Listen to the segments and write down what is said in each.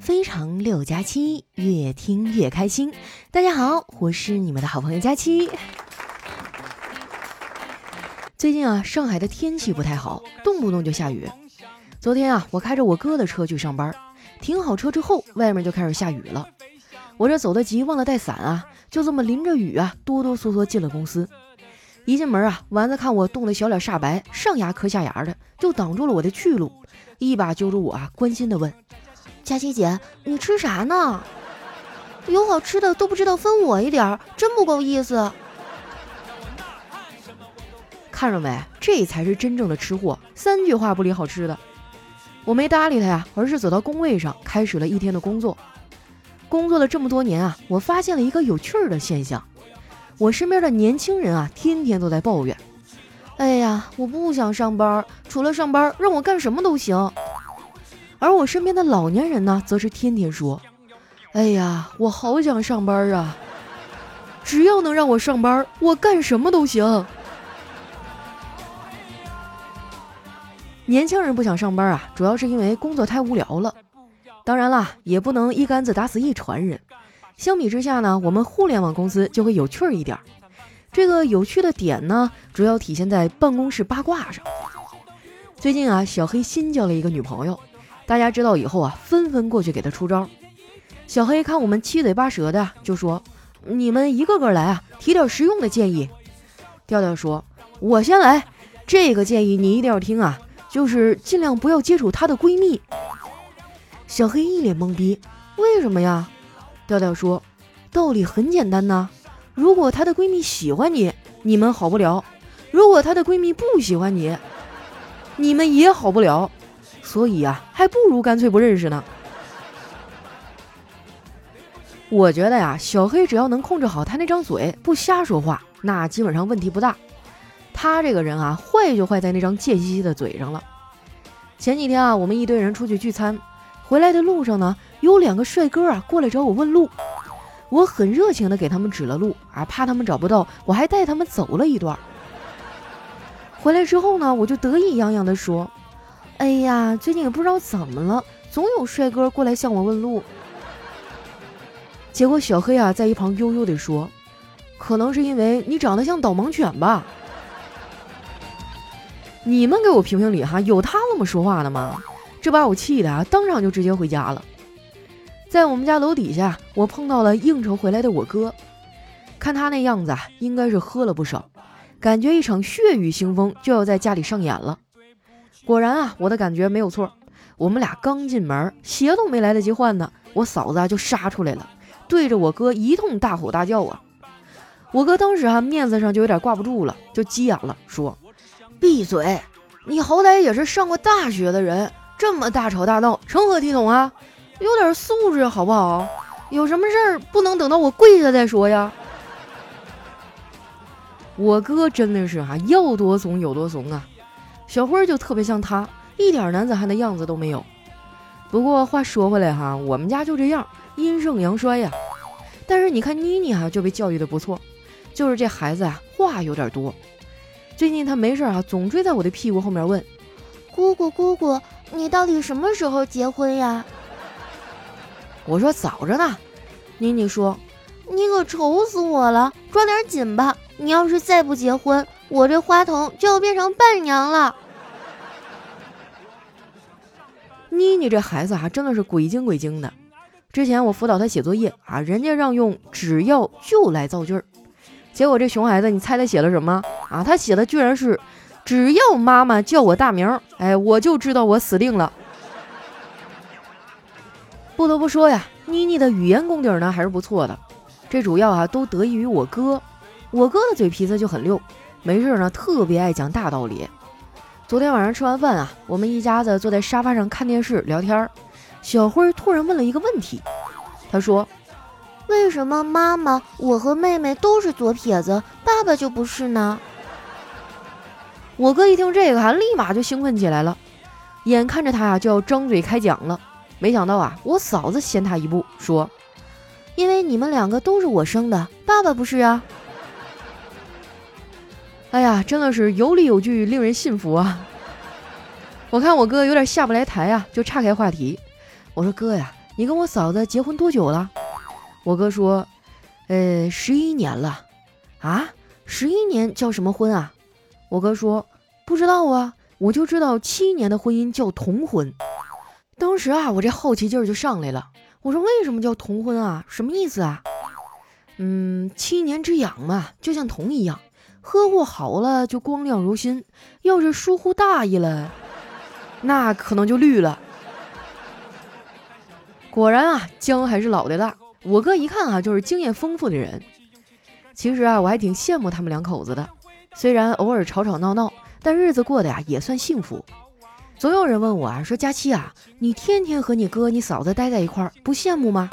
非常六加七，越听越开心。大家好，我是你们的好朋友佳期。最近啊，上海的天气不太好，动不动就下雨。昨天啊，我开着我哥的车去上班，停好车之后，外面就开始下雨了。我这走得急，忘了带伞啊，就这么淋着雨啊，哆哆嗦嗦进了公司。一进门啊，丸子看我冻得小脸煞白，上牙磕下牙的，就挡住了我的去路，一把揪住我啊，关心的问。佳琪姐，你吃啥呢？有好吃的都不知道分我一点，真不够意思。看着没，这才是真正的吃货，三句话不离好吃的。我没搭理他呀，而是走到工位上，开始了一天的工作。工作了这么多年啊，我发现了一个有趣儿的现象：我身边的年轻人啊，天天都在抱怨：“哎呀，我不想上班，除了上班，让我干什么都行。”而我身边的老年人呢，则是天天说：“哎呀，我好想上班啊！只要能让我上班，我干什么都行。”年轻人不想上班啊，主要是因为工作太无聊了。当然啦，也不能一竿子打死一船人。相比之下呢，我们互联网公司就会有趣儿一点。这个有趣的点呢，主要体现在办公室八卦上。最近啊，小黑新交了一个女朋友。大家知道以后啊，纷纷过去给他出招。小黑看我们七嘴八舌的，就说：“你们一个个来啊，提点实用的建议。”调调说：“我先来，这个建议你一定要听啊，就是尽量不要接触她的闺蜜。”小黑一脸懵逼：“为什么呀？”调调说：“道理很简单呐，如果她的闺蜜喜欢你，你们好不了；如果她的闺蜜不喜欢你，你们也好不了。”所以啊，还不如干脆不认识呢。我觉得呀，小黑只要能控制好他那张嘴，不瞎说话，那基本上问题不大。他这个人啊，坏就坏在那张贱兮兮的嘴上了。前几天啊，我们一堆人出去聚餐，回来的路上呢，有两个帅哥啊过来找我问路，我很热情的给他们指了路啊，怕他们找不到，我还带他们走了一段。回来之后呢，我就得意洋洋的说。哎呀，最近也不知道怎么了，总有帅哥过来向我问路。结果小黑啊在一旁悠悠的说：“可能是因为你长得像导盲犬吧？”你们给我评评理哈，有他那么说话的吗？这把我气的啊，当场就直接回家了。在我们家楼底下，我碰到了应酬回来的我哥，看他那样子啊，应该是喝了不少，感觉一场血雨腥风就要在家里上演了。果然啊，我的感觉没有错。我们俩刚进门，鞋都没来得及换呢，我嫂子啊就杀出来了，对着我哥一通大吼大叫啊！我哥当时啊面子上就有点挂不住了，就急眼了，说：“闭嘴！你好歹也是上过大学的人，这么大吵大闹，成何体统啊？有点素质好不好？有什么事儿不能等到我跪下再说呀？”我哥真的是哈，要多怂有多怂啊！小辉就特别像他，一点男子汉的样子都没有。不过话说回来哈，我们家就这样，阴盛阳衰呀。但是你看妮妮哈就被教育的不错，就是这孩子啊话有点多。最近他没事啊，总追在我的屁股后面问：“姑姑姑姑，你到底什么时候结婚呀？”我说早着呢。妮妮说：“你可愁死我了，抓点紧吧。你要是再不结婚。”我这花童就要变成伴娘了。妮妮这孩子啊，真的是鬼精鬼精的。之前我辅导他写作业啊，人家让用“只要就”来造句儿，结果这熊孩子，你猜他写了什么啊？他写的居然是“只要妈妈叫我大名，哎，我就知道我死定了。”不得不说呀，妮妮的语言功底呢还是不错的。这主要啊都得益于我哥，我哥的嘴皮子就很溜。没事呢，特别爱讲大道理。昨天晚上吃完饭啊，我们一家子坐在沙发上看电视聊天。小辉突然问了一个问题，他说：“为什么妈妈、我和妹妹都是左撇子，爸爸就不是呢？”我哥一听这个，哈，立马就兴奋起来了，眼看着他呀就要张嘴开讲了。没想到啊，我嫂子先他一步说：“因为你们两个都是我生的，爸爸不是啊。”哎呀，真的是有理有据，令人信服啊！我看我哥有点下不来台啊，就岔开话题，我说哥呀，你跟我嫂子结婚多久了？我哥说，呃，十一年了。啊，十一年叫什么婚啊？我哥说不知道啊，我就知道七年的婚姻叫同婚。当时啊，我这好奇劲儿就上来了。我说为什么叫同婚啊？什么意思啊？嗯，七年之痒嘛，就像铜一样，呵护好了就光亮如新；要是疏忽大意了，那可能就绿了。果然啊，姜还是老的辣。我哥一看啊，就是经验丰富的人。其实啊，我还挺羡慕他们两口子的。虽然偶尔吵吵闹闹，但日子过得呀也算幸福。总有人问我啊，说佳期啊，你天天和你哥、你嫂子待在一块儿，不羡慕吗？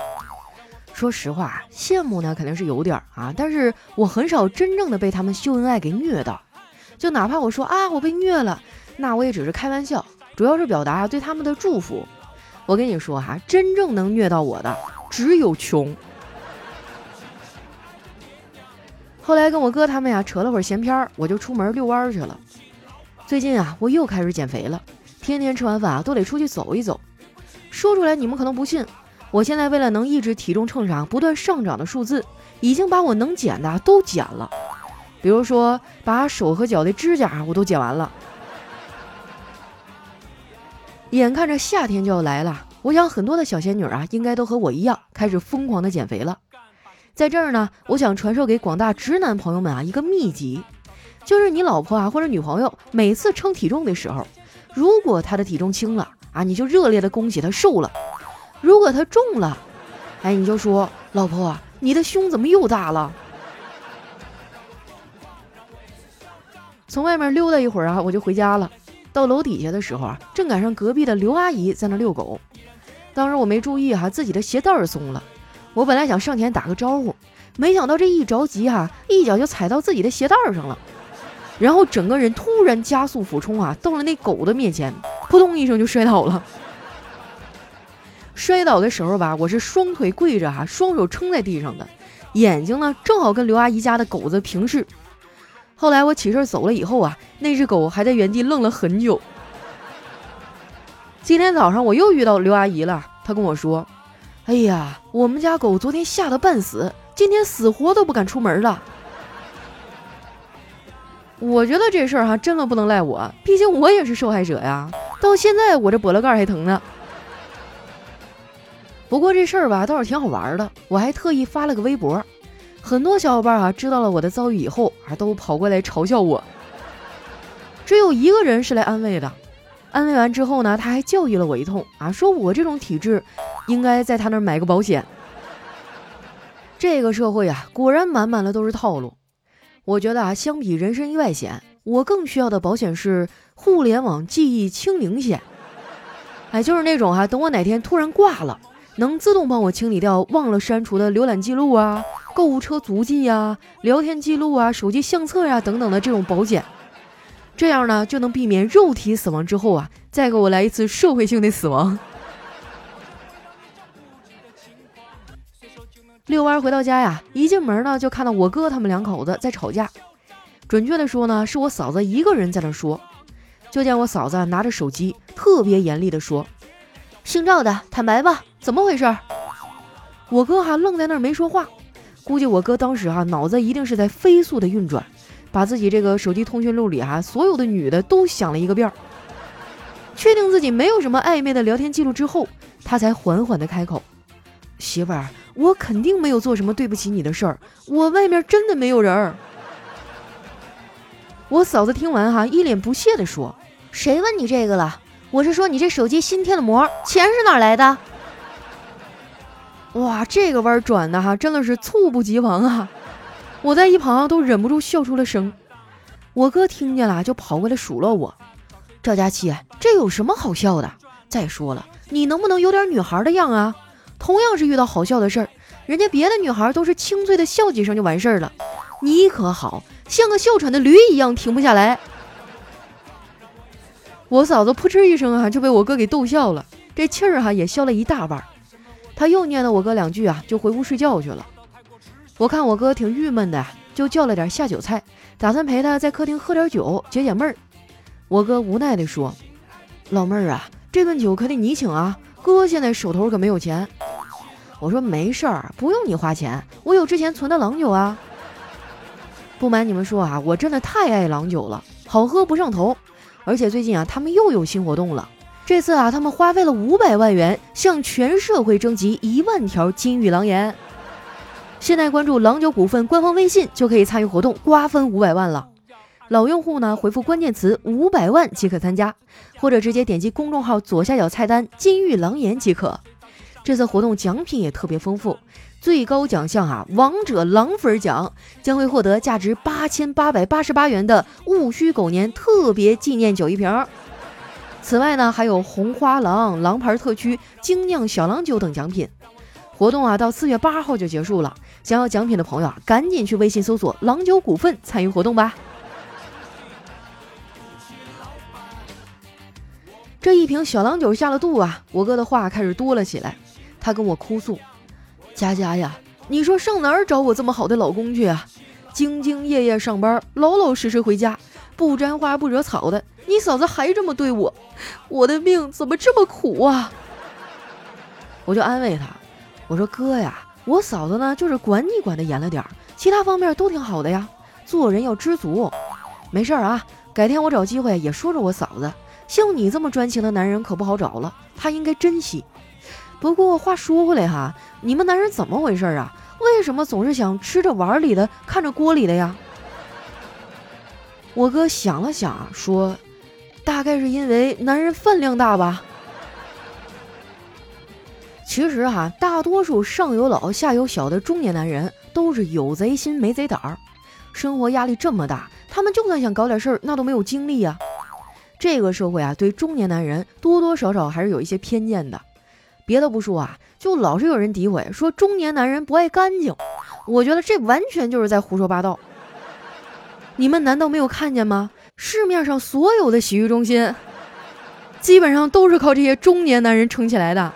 说实话，羡慕呢肯定是有点啊，但是我很少真正的被他们秀恩爱给虐到。就哪怕我说啊，我被虐了，那我也只是开玩笑，主要是表达对他们的祝福。我跟你说哈，真正能虐到我的只有穷。后来跟我哥他们呀扯了会儿闲篇儿，我就出门遛弯去了。最近啊，我又开始减肥了。天天吃完饭啊，都得出去走一走。说出来你们可能不信，我现在为了能抑制体重秤上不断上涨的数字，已经把我能减的都减了。比如说，把手和脚的指甲我都剪完了。眼看着夏天就要来了，我想很多的小仙女啊，应该都和我一样，开始疯狂的减肥了。在这儿呢，我想传授给广大直男朋友们啊一个秘籍，就是你老婆啊或者女朋友每次称体重的时候。如果她的体重轻了啊，你就热烈的恭喜她瘦了；如果她重了，哎，你就说老婆，你的胸怎么又大了？从外面溜达一会儿啊，我就回家了。到楼底下的时候啊，正赶上隔壁的刘阿姨在那遛狗。当时我没注意哈，自己的鞋带儿松了。我本来想上前打个招呼，没想到这一着急哈，一脚就踩到自己的鞋带上了。然后整个人突然加速俯冲啊，到了那狗的面前，扑通一声就摔倒了。摔倒的时候吧，我是双腿跪着哈，双手撑在地上的，眼睛呢正好跟刘阿姨家的狗子平视。后来我起身走了以后啊，那只狗还在原地愣了很久。今天早上我又遇到刘阿姨了，她跟我说：“哎呀，我们家狗昨天吓得半死，今天死活都不敢出门了。”我觉得这事儿哈，真的不能赖我，毕竟我也是受害者呀。到现在我这脖子盖还疼呢。不过这事儿吧，倒是挺好玩的。我还特意发了个微博，很多小伙伴啊知道了我的遭遇以后啊，都跑过来嘲笑我。只有一个人是来安慰的，安慰完之后呢，他还教育了我一通啊，说我这种体质，应该在他那儿买个保险。这个社会啊，果然满满的都是套路。我觉得啊，相比人身意外险，我更需要的保险是互联网记忆清零险。哎，就是那种哈，等我哪天突然挂了，能自动帮我清理掉忘了删除的浏览记录啊、购物车足迹呀、聊天记录啊、手机相册呀等等的这种保险。这样呢，就能避免肉体死亡之后啊，再给我来一次社会性的死亡。遛弯回到家呀，一进门呢就看到我哥他们两口子在吵架。准确的说呢，是我嫂子一个人在那说。就见我嫂子拿着手机，特别严厉的说：“姓赵的，坦白吧，怎么回事？”我哥哈愣在那儿没说话。估计我哥当时哈脑子一定是在飞速的运转，把自己这个手机通讯录里哈所有的女的都想了一个遍儿。确定自己没有什么暧昧的聊天记录之后，他才缓缓的开口：“媳妇儿。”我肯定没有做什么对不起你的事儿，我外面真的没有人儿。我嫂子听完哈，一脸不屑地说：“谁问你这个了？我是说你这手机新贴的膜，钱是哪来的？”哇，这个弯转的哈，真的是猝不及防啊！我在一旁都忍不住笑出了声。我哥听见了，就跑过来数落我：“赵佳琪，这有什么好笑的？再说了，你能不能有点女孩的样啊？”同样是遇到好笑的事儿，人家别的女孩都是清脆的笑几声就完事儿了，你可好像个哮喘的驴一样停不下来。我嫂子扑哧一声啊就被我哥给逗笑了，这气儿哈也消了一大半。他又念叨我哥两句啊，就回屋睡觉去了。我看我哥挺郁闷的，就叫了点下酒菜，打算陪他在客厅喝点酒解解闷儿。我哥无奈地说：“老妹儿啊，这顿酒可得你请啊。”哥现在手头可没有钱。我说没事儿，不用你花钱，我有之前存的郎酒啊。不瞒你们说啊，我真的太爱郎酒了，好喝不上头。而且最近啊，他们又有新活动了。这次啊，他们花费了五百万元，向全社会征集一万条金玉郎言。现在关注郎酒股份官方微信就可以参与活动，瓜分五百万了。老用户呢，回复关键词五百万即可参加，或者直接点击公众号左下角菜单金玉郎言即可。这次活动奖品也特别丰富，最高奖项啊，王者狼粉奖将会获得价值八千八百八十八元的戊戌狗年特别纪念酒一瓶。此外呢，还有红花郎、狼牌特区、精酿小郎酒等奖品。活动啊，到四月八号就结束了。想要奖品的朋友啊，赶紧去微信搜索“郎酒股份”参与活动吧。这一瓶小郎酒下了肚啊，我哥的话开始多了起来。他跟我哭诉：“佳佳呀，你说上哪儿找我这么好的老公去啊？兢兢业业上班，老老实实回家。”不沾花不惹草的，你嫂子还这么对我，我的命怎么这么苦啊？我就安慰他，我说哥呀，我嫂子呢就是管你管的严了点儿，其他方面都挺好的呀。做人要知足，没事儿啊，改天我找机会也说说我嫂子，像你这么专情的男人可不好找了，她应该珍惜。不过话说回来哈，你们男人怎么回事啊？为什么总是想吃着碗里的，看着锅里的呀？我哥想了想，说：“大概是因为男人饭量大吧。”其实哈，大多数上有老下有小的中年男人都是有贼心没贼胆儿。生活压力这么大，他们就算想搞点事儿，那都没有精力呀。这个社会啊，对中年男人多多少少还是有一些偏见的。别的不说啊，就老是有人诋毁说中年男人不爱干净。我觉得这完全就是在胡说八道。你们难道没有看见吗？市面上所有的洗浴中心，基本上都是靠这些中年男人撑起来的。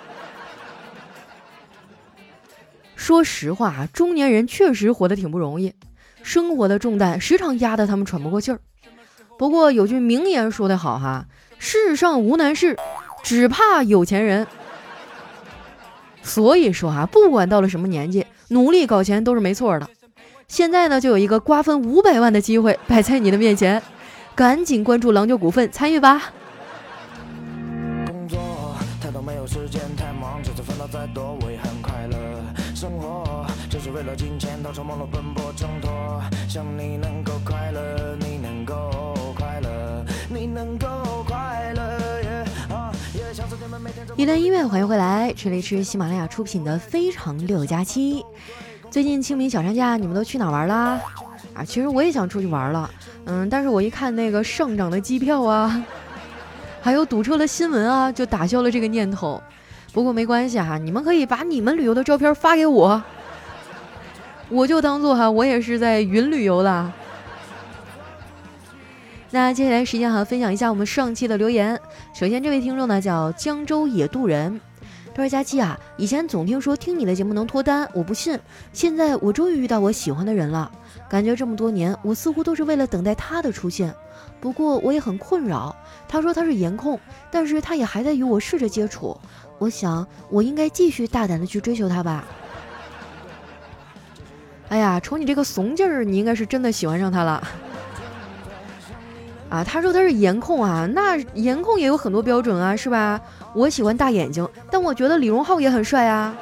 说实话啊，中年人确实活得挺不容易，生活的重担时常压得他们喘不过气儿。不过有句名言说得好哈：“世上无难事，只怕有钱人。”所以说啊，不管到了什么年纪，努力搞钱都是没错的。现在呢，就有一个瓜分五百万的机会摆在你的面前，赶紧关注郎酒股份参与吧。为了金钱到处忙碌奔波挣脱。想你能够快乐，你能够快乐，你能够快乐一段音乐，欢迎回来，这里是喜马拉雅出品的《非常六加七》。最近清明小长假，你们都去哪玩啦？啊，其实我也想出去玩了，嗯，但是我一看那个上涨的机票啊，还有堵车的新闻啊，就打消了这个念头。不过没关系哈，你们可以把你们旅游的照片发给我，我就当做哈，我也是在云旅游的。那接下来时间哈，分享一下我们上期的留言。首先这位听众呢叫江州野渡人。他说：“佳期啊，以前总听说听你的节目能脱单，我不信。现在我终于遇到我喜欢的人了，感觉这么多年我似乎都是为了等待他的出现。不过我也很困扰。他说他是颜控，但是他也还在与我试着接触。我想我应该继续大胆的去追求他吧。哎呀，瞅你这个怂劲儿，你应该是真的喜欢上他了。啊，他说他是颜控啊，那颜控也有很多标准啊，是吧？”我喜欢大眼睛，但我觉得李荣浩也很帅啊。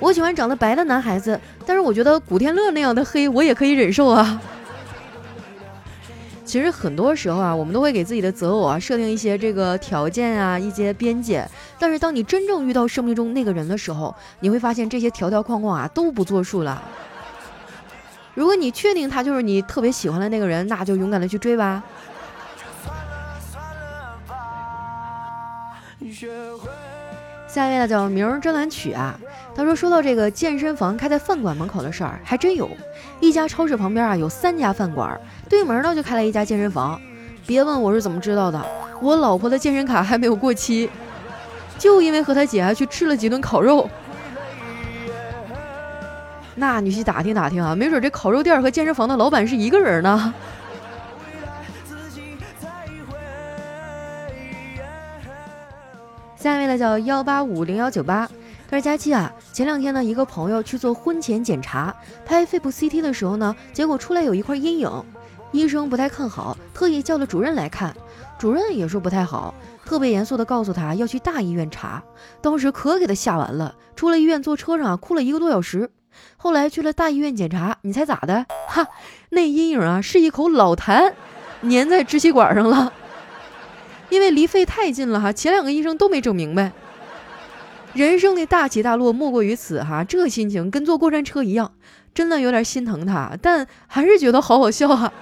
我喜欢长得白的男孩子，但是我觉得古天乐那样的黑我也可以忍受啊。其实很多时候啊，我们都会给自己的择偶啊设定一些这个条件啊，一些边界。但是当你真正遇到生命中那个人的时候，你会发现这些条条框框啊都不作数了。如果你确定他就是你特别喜欢的那个人，那就勇敢的去追吧。下一位呢叫明儿专栏曲啊，他说说到这个健身房开在饭馆门口的事儿，还真有一家超市旁边啊有三家饭馆，对门呢就开了一家健身房。别问我是怎么知道的，我老婆的健身卡还没有过期，就因为和他姐啊去吃了几顿烤肉。那你去打听打听啊，没准这烤肉店和健身房的老板是一个人呢。下一位呢叫幺八五零幺九八，他说佳期啊，前两天呢一个朋友去做婚前检查，拍肺部 CT 的时候呢，结果出来有一块阴影，医生不太看好，特意叫了主任来看，主任也说不太好，特别严肃的告诉他要去大医院查，当时可给他吓完了，出了医院坐车上哭了一个多小时。后来去了大医院检查，你猜咋的？哈，那阴影啊是一口老痰，粘在支气管上了。因为离肺太近了哈，前两个医生都没整明白。人生的大起大落莫过于此哈，这心情跟坐过山车一样，真的有点心疼他，但还是觉得好好笑哈。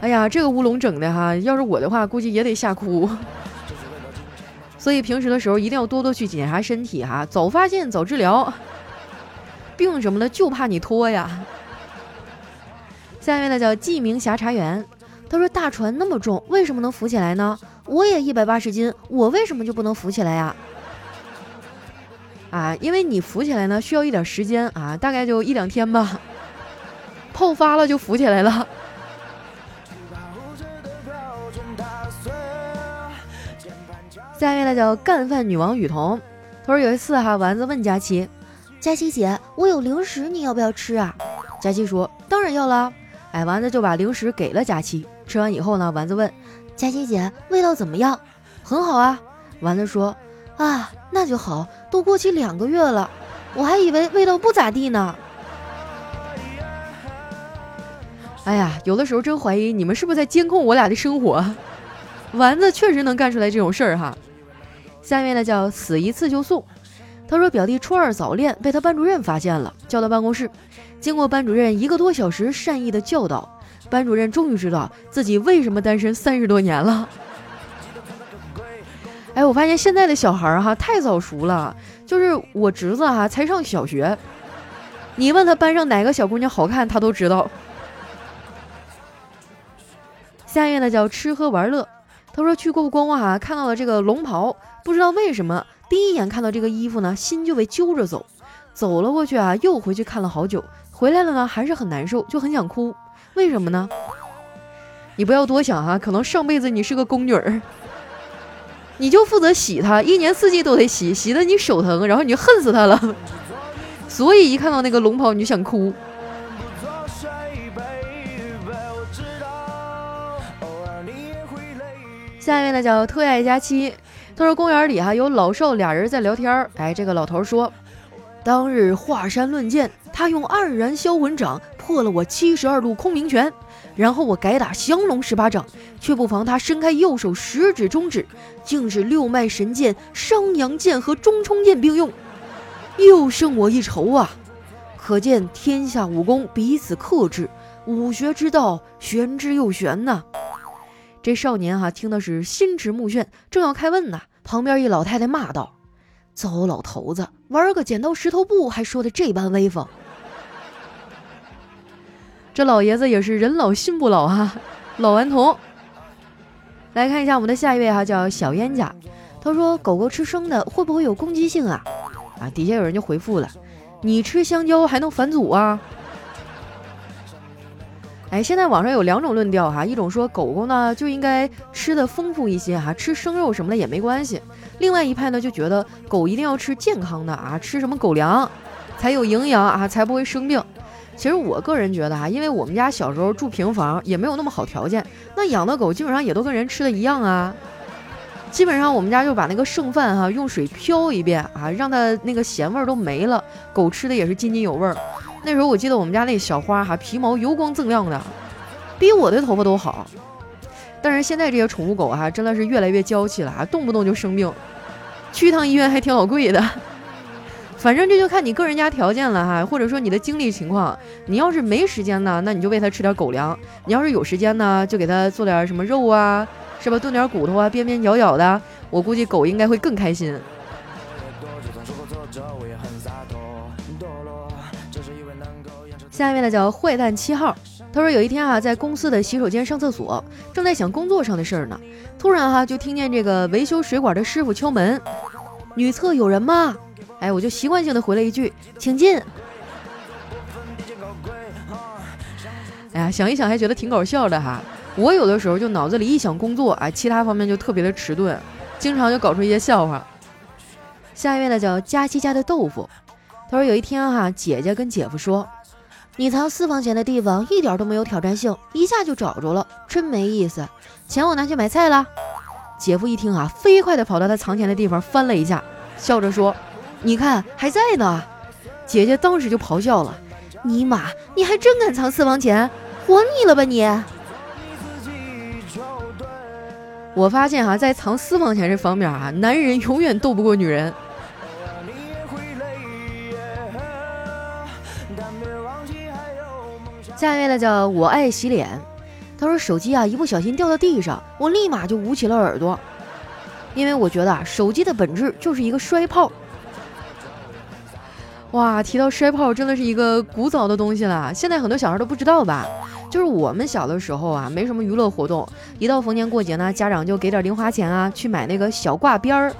哎呀，这个乌龙整的哈，要是我的话，估计也得吓哭。所以平时的时候一定要多多去检查身体哈，早发现早治疗。病什么的就怕你拖呀。下面呢叫记名侠茶园，他说大船那么重，为什么能浮起来呢？我也一百八十斤，我为什么就不能浮起来呀？啊，因为你浮起来呢需要一点时间啊，大概就一两天吧。泡发了就浮起来了。下面呢叫干饭女王雨桐，她说有一次哈，丸子问佳琪：“佳琪姐，我有零食，你要不要吃啊？”佳琪说：“当然要了。”哎，丸子就把零食给了佳琪。吃完以后呢，丸子问：“佳琪姐，味道怎么样？”“很好啊。”丸子说：“啊，那就好，都过期两个月了，我还以为味道不咋地呢。”哎呀，有的时候真怀疑你们是不是在监控我俩的生活。丸子确实能干出来这种事儿哈。下面呢叫死一次就送。他说表弟初二早恋被他班主任发现了，叫到办公室。经过班主任一个多小时善意的教导，班主任终于知道自己为什么单身三十多年了。哎，我发现现在的小孩儿哈太早熟了。就是我侄子哈才上小学，你问他班上哪个小姑娘好看，他都知道。下面呢叫吃喝玩乐。他说去故宫啊，看到了这个龙袍。不知道为什么，第一眼看到这个衣服呢，心就被揪着走，走了过去啊，又回去看了好久，回来了呢，还是很难受，就很想哭。为什么呢？你不要多想哈，可能上辈子你是个宫女儿，你就负责洗它，一年四季都得洗，洗的你手疼，然后你就恨死它了，所以一看到那个龙袍你就想哭。下一位呢叫特爱佳期。他说：“公园里哈有老少俩人在聊天儿。哎，这个老头说，当日华山论剑，他用黯然销魂掌破了我七十二路空明拳，然后我改打降龙十八掌，却不防他伸开右手食指中指，竟是六脉神剑商阳剑和中冲剑并用，又胜我一筹啊！可见天下武功彼此克制，武学之道玄之又玄呐。”这少年哈听的是心驰目眩，正要开问呢，旁边一老太太骂道：“糟老头子，玩个剪刀石头布还说的这般威风。”这老爷子也是人老心不老哈，老顽童。来看一下我们的下一位哈，叫小冤家，他说：“狗狗吃生的会不会有攻击性啊？”啊，底下有人就回复了：“你吃香蕉还能返祖啊？”哎，现在网上有两种论调哈，一种说狗狗呢就应该吃的丰富一些哈，吃生肉什么的也没关系。另外一派呢就觉得狗一定要吃健康的啊，吃什么狗粮才有营养啊，才不会生病。其实我个人觉得哈，因为我们家小时候住平房，也没有那么好条件，那养的狗基本上也都跟人吃的一样啊。基本上我们家就把那个剩饭哈用水漂一遍啊，让它那个咸味儿都没了，狗吃的也是津津有味儿。那时候我记得我们家那小花哈皮毛油光锃亮的，比我的头发都好。但是现在这些宠物狗哈真的是越来越娇气了啊，动不动就生病，去一趟医院还挺老贵的。反正这就看你个人家条件了哈，或者说你的精力情况。你要是没时间呢，那你就喂它吃点狗粮；你要是有时间呢，就给它做点什么肉啊，是吧？炖点骨头啊，边边角角的。我估计狗应该会更开心。下面呢叫坏蛋七号，他说有一天啊，在公司的洗手间上厕所，正在想工作上的事儿呢，突然哈就听见这个维修水管的师傅敲门，女厕有人吗？哎，我就习惯性的回了一句，请进。哎呀，想一想还觉得挺搞笑的哈，我有的时候就脑子里一想工作，哎，其他方面就特别的迟钝，经常就搞出一些笑话。下一位呢叫佳琪家的豆腐，他说有一天哈，姐姐跟姐夫说，你藏私房钱的地方一点都没有挑战性，一下就找着了，真没意思。钱我拿去买菜了。姐夫一听啊，飞快的跑到他藏钱的地方翻了一下，笑着说：“你看还在呢。”姐姐当时就咆哮了：“尼玛，你还真敢藏私房钱，活腻了吧你！”我发现哈，在藏私房钱这方面啊，男人永远斗不过女人。下一位呢，叫我爱洗脸。他说手机啊，一不小心掉到地上，我立马就捂起了耳朵，因为我觉得啊，手机的本质就是一个摔炮。哇，提到摔炮，真的是一个古早的东西了，现在很多小孩都不知道吧？就是我们小的时候啊，没什么娱乐活动，一到逢年过节呢，家长就给点零花钱啊，去买那个小挂鞭儿，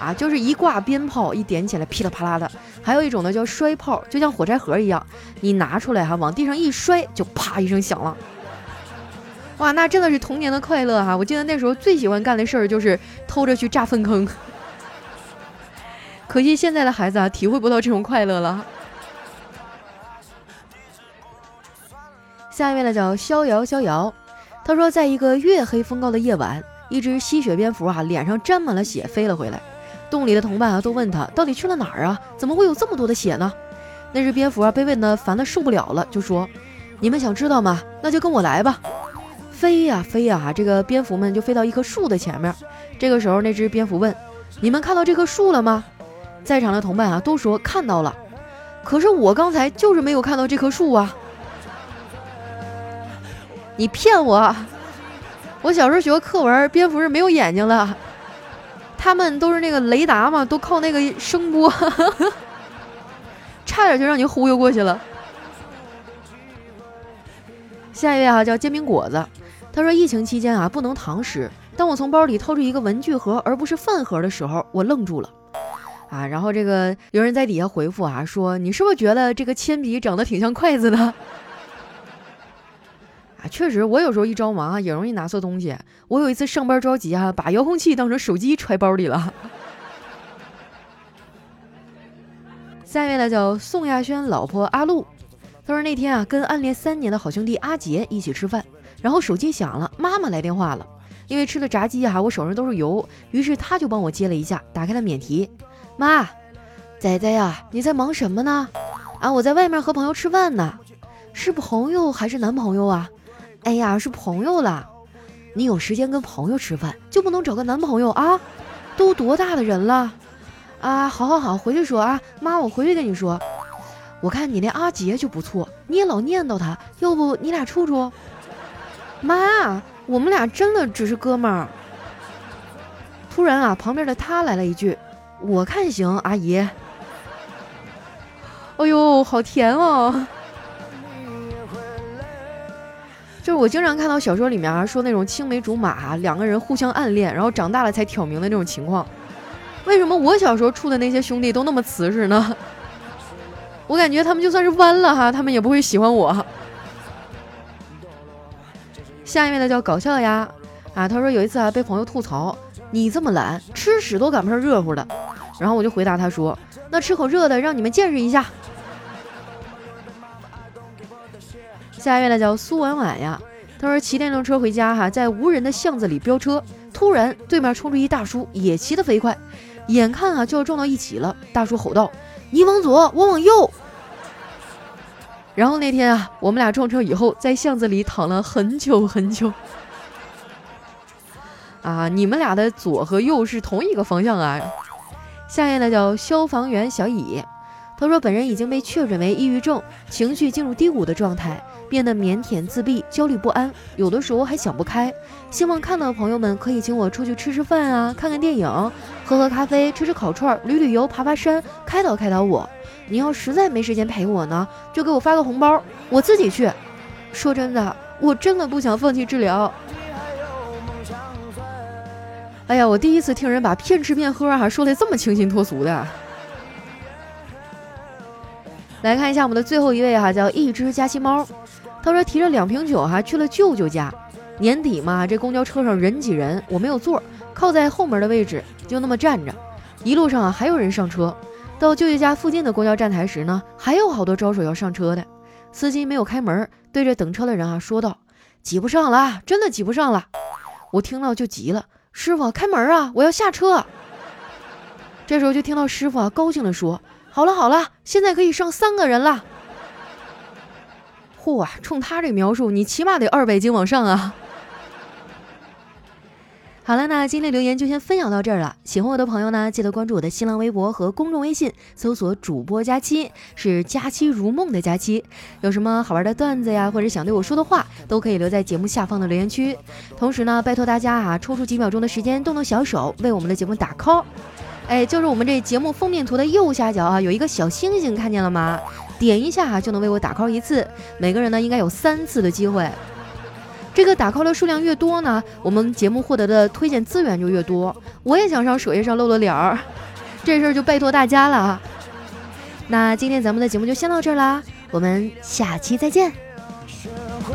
啊，就是一挂鞭炮，一点起来噼里啪啦的。还有一种呢叫摔炮，就像火柴盒一样，你拿出来哈，往地上一摔，就啪一声响了。哇，那真的是童年的快乐哈！我记得那时候最喜欢干的事儿就是偷着去炸粪坑，可惜现在的孩子啊，体会不到这种快乐了。下一位呢叫逍遥逍遥，他说，在一个月黑风高的夜晚，一只吸血蝙蝠啊，脸上沾满了血，飞了回来。洞里的同伴啊，都问他到底去了哪儿啊？怎么会有这么多的血呢？那只蝙蝠啊，被问的烦的受不了了，就说：“你们想知道吗？那就跟我来吧。”飞呀飞呀，这个蝙蝠们就飞到一棵树的前面。这个时候，那只蝙蝠问：“你们看到这棵树了吗？”在场的同伴啊，都说看到了。可是我刚才就是没有看到这棵树啊。你骗我！我小时候学过课文，蝙蝠是没有眼睛的，他们都是那个雷达嘛，都靠那个声波，差点就让你忽悠过去了。下一位啊，叫煎饼果子，他说疫情期间啊不能堂食，当我从包里掏出一个文具盒而不是饭盒的时候，我愣住了，啊，然后这个有人在底下回复啊说，你是不是觉得这个铅笔长得挺像筷子的？确实，我有时候一着忙啊，也容易拿错东西。我有一次上班着急啊，把遥控器当成手机揣包里了。下一位呢，叫宋亚轩老婆阿露，他说那天啊，跟暗恋三年的好兄弟阿杰一起吃饭，然后手机响了，妈妈来电话了。因为吃的炸鸡啊，我手上都是油，于是他就帮我接了一下，打开了免提。妈，仔仔呀，你在忙什么呢？啊，我在外面和朋友吃饭呢，是朋友还是男朋友啊？哎呀，是朋友啦，你有时间跟朋友吃饭，就不能找个男朋友啊？都多大的人了啊？好好好，回去说啊，妈，我回去跟你说。我看你那阿杰就不错，你也老念叨他，要不你俩处处？妈，我们俩真的只是哥们儿。突然啊，旁边的他来了一句：“我看行，阿姨。”哎呦，好甜哦！就是我经常看到小说里面啊说那种青梅竹马，两个人互相暗恋，然后长大了才挑明的那种情况。为什么我小时候处的那些兄弟都那么瓷实呢？我感觉他们就算是弯了哈，他们也不会喜欢我。下一位呢叫搞笑呀啊，他说有一次啊被朋友吐槽，你这么懒，吃屎都赶不上热乎的。然后我就回答他说，那吃口热的让你们见识一下。下一位呢叫苏婉婉呀，他说骑电动车回家哈，在无人的巷子里飙车，突然对面冲出一大叔，也骑得飞快，眼看啊就要撞到一起了。大叔吼道：“你往左，我往右。”然后那天啊，我们俩撞车以后，在巷子里躺了很久很久。啊，你们俩的左和右是同一个方向啊。下一位呢叫消防员小乙，他说本人已经被确诊为抑郁症，情绪进入低谷的状态。变得腼腆自闭，焦虑不安，有的时候还想不开。希望看到的朋友们可以请我出去吃吃饭啊，看看电影，喝喝咖啡，吃吃烤串，旅旅游，爬爬山，开导开导我。你要实在没时间陪我呢，就给我发个红包，我自己去。说真的，我真的不想放弃治疗。哎呀，我第一次听人把骗吃骗喝啊说的这么清新脱俗的。来看一下我们的最后一位哈，叫一只加西猫。他说提着两瓶酒哈去了舅舅家，年底嘛，这公交车上人挤人，我没有座，靠在后门的位置，就那么站着。一路上啊，还有人上车。到舅舅家附近的公交站台时呢，还有好多招手要上车的。司机没有开门，对着等车的人啊说道：“挤不上了，真的挤不上了。”我听到就急了：“师傅，开门啊，我要下车。”这时候就听到师傅啊高兴地说：“好了好了，现在可以上三个人了。”嚯啊！冲他这描述，你起码得二百斤往上啊！好了，那今天留言就先分享到这儿了。喜欢我的朋友呢，记得关注我的新浪微博和公众微信，搜索“主播佳期”，是“佳期如梦”的佳期。有什么好玩的段子呀，或者想对我说的话，都可以留在节目下方的留言区。同时呢，拜托大家啊，抽出几秒钟的时间，动动小手，为我们的节目打 call。哎，就是我们这节目封面图的右下角啊，有一个小星星，看见了吗？点一下就能为我打 call 一次。每个人呢，应该有三次的机会。这个打 call 的数量越多呢，我们节目获得的推荐资源就越多。我也想上首页上露露脸儿，这事儿就拜托大家了。那今天咱们的节目就先到这儿啦，我们下期再见。学会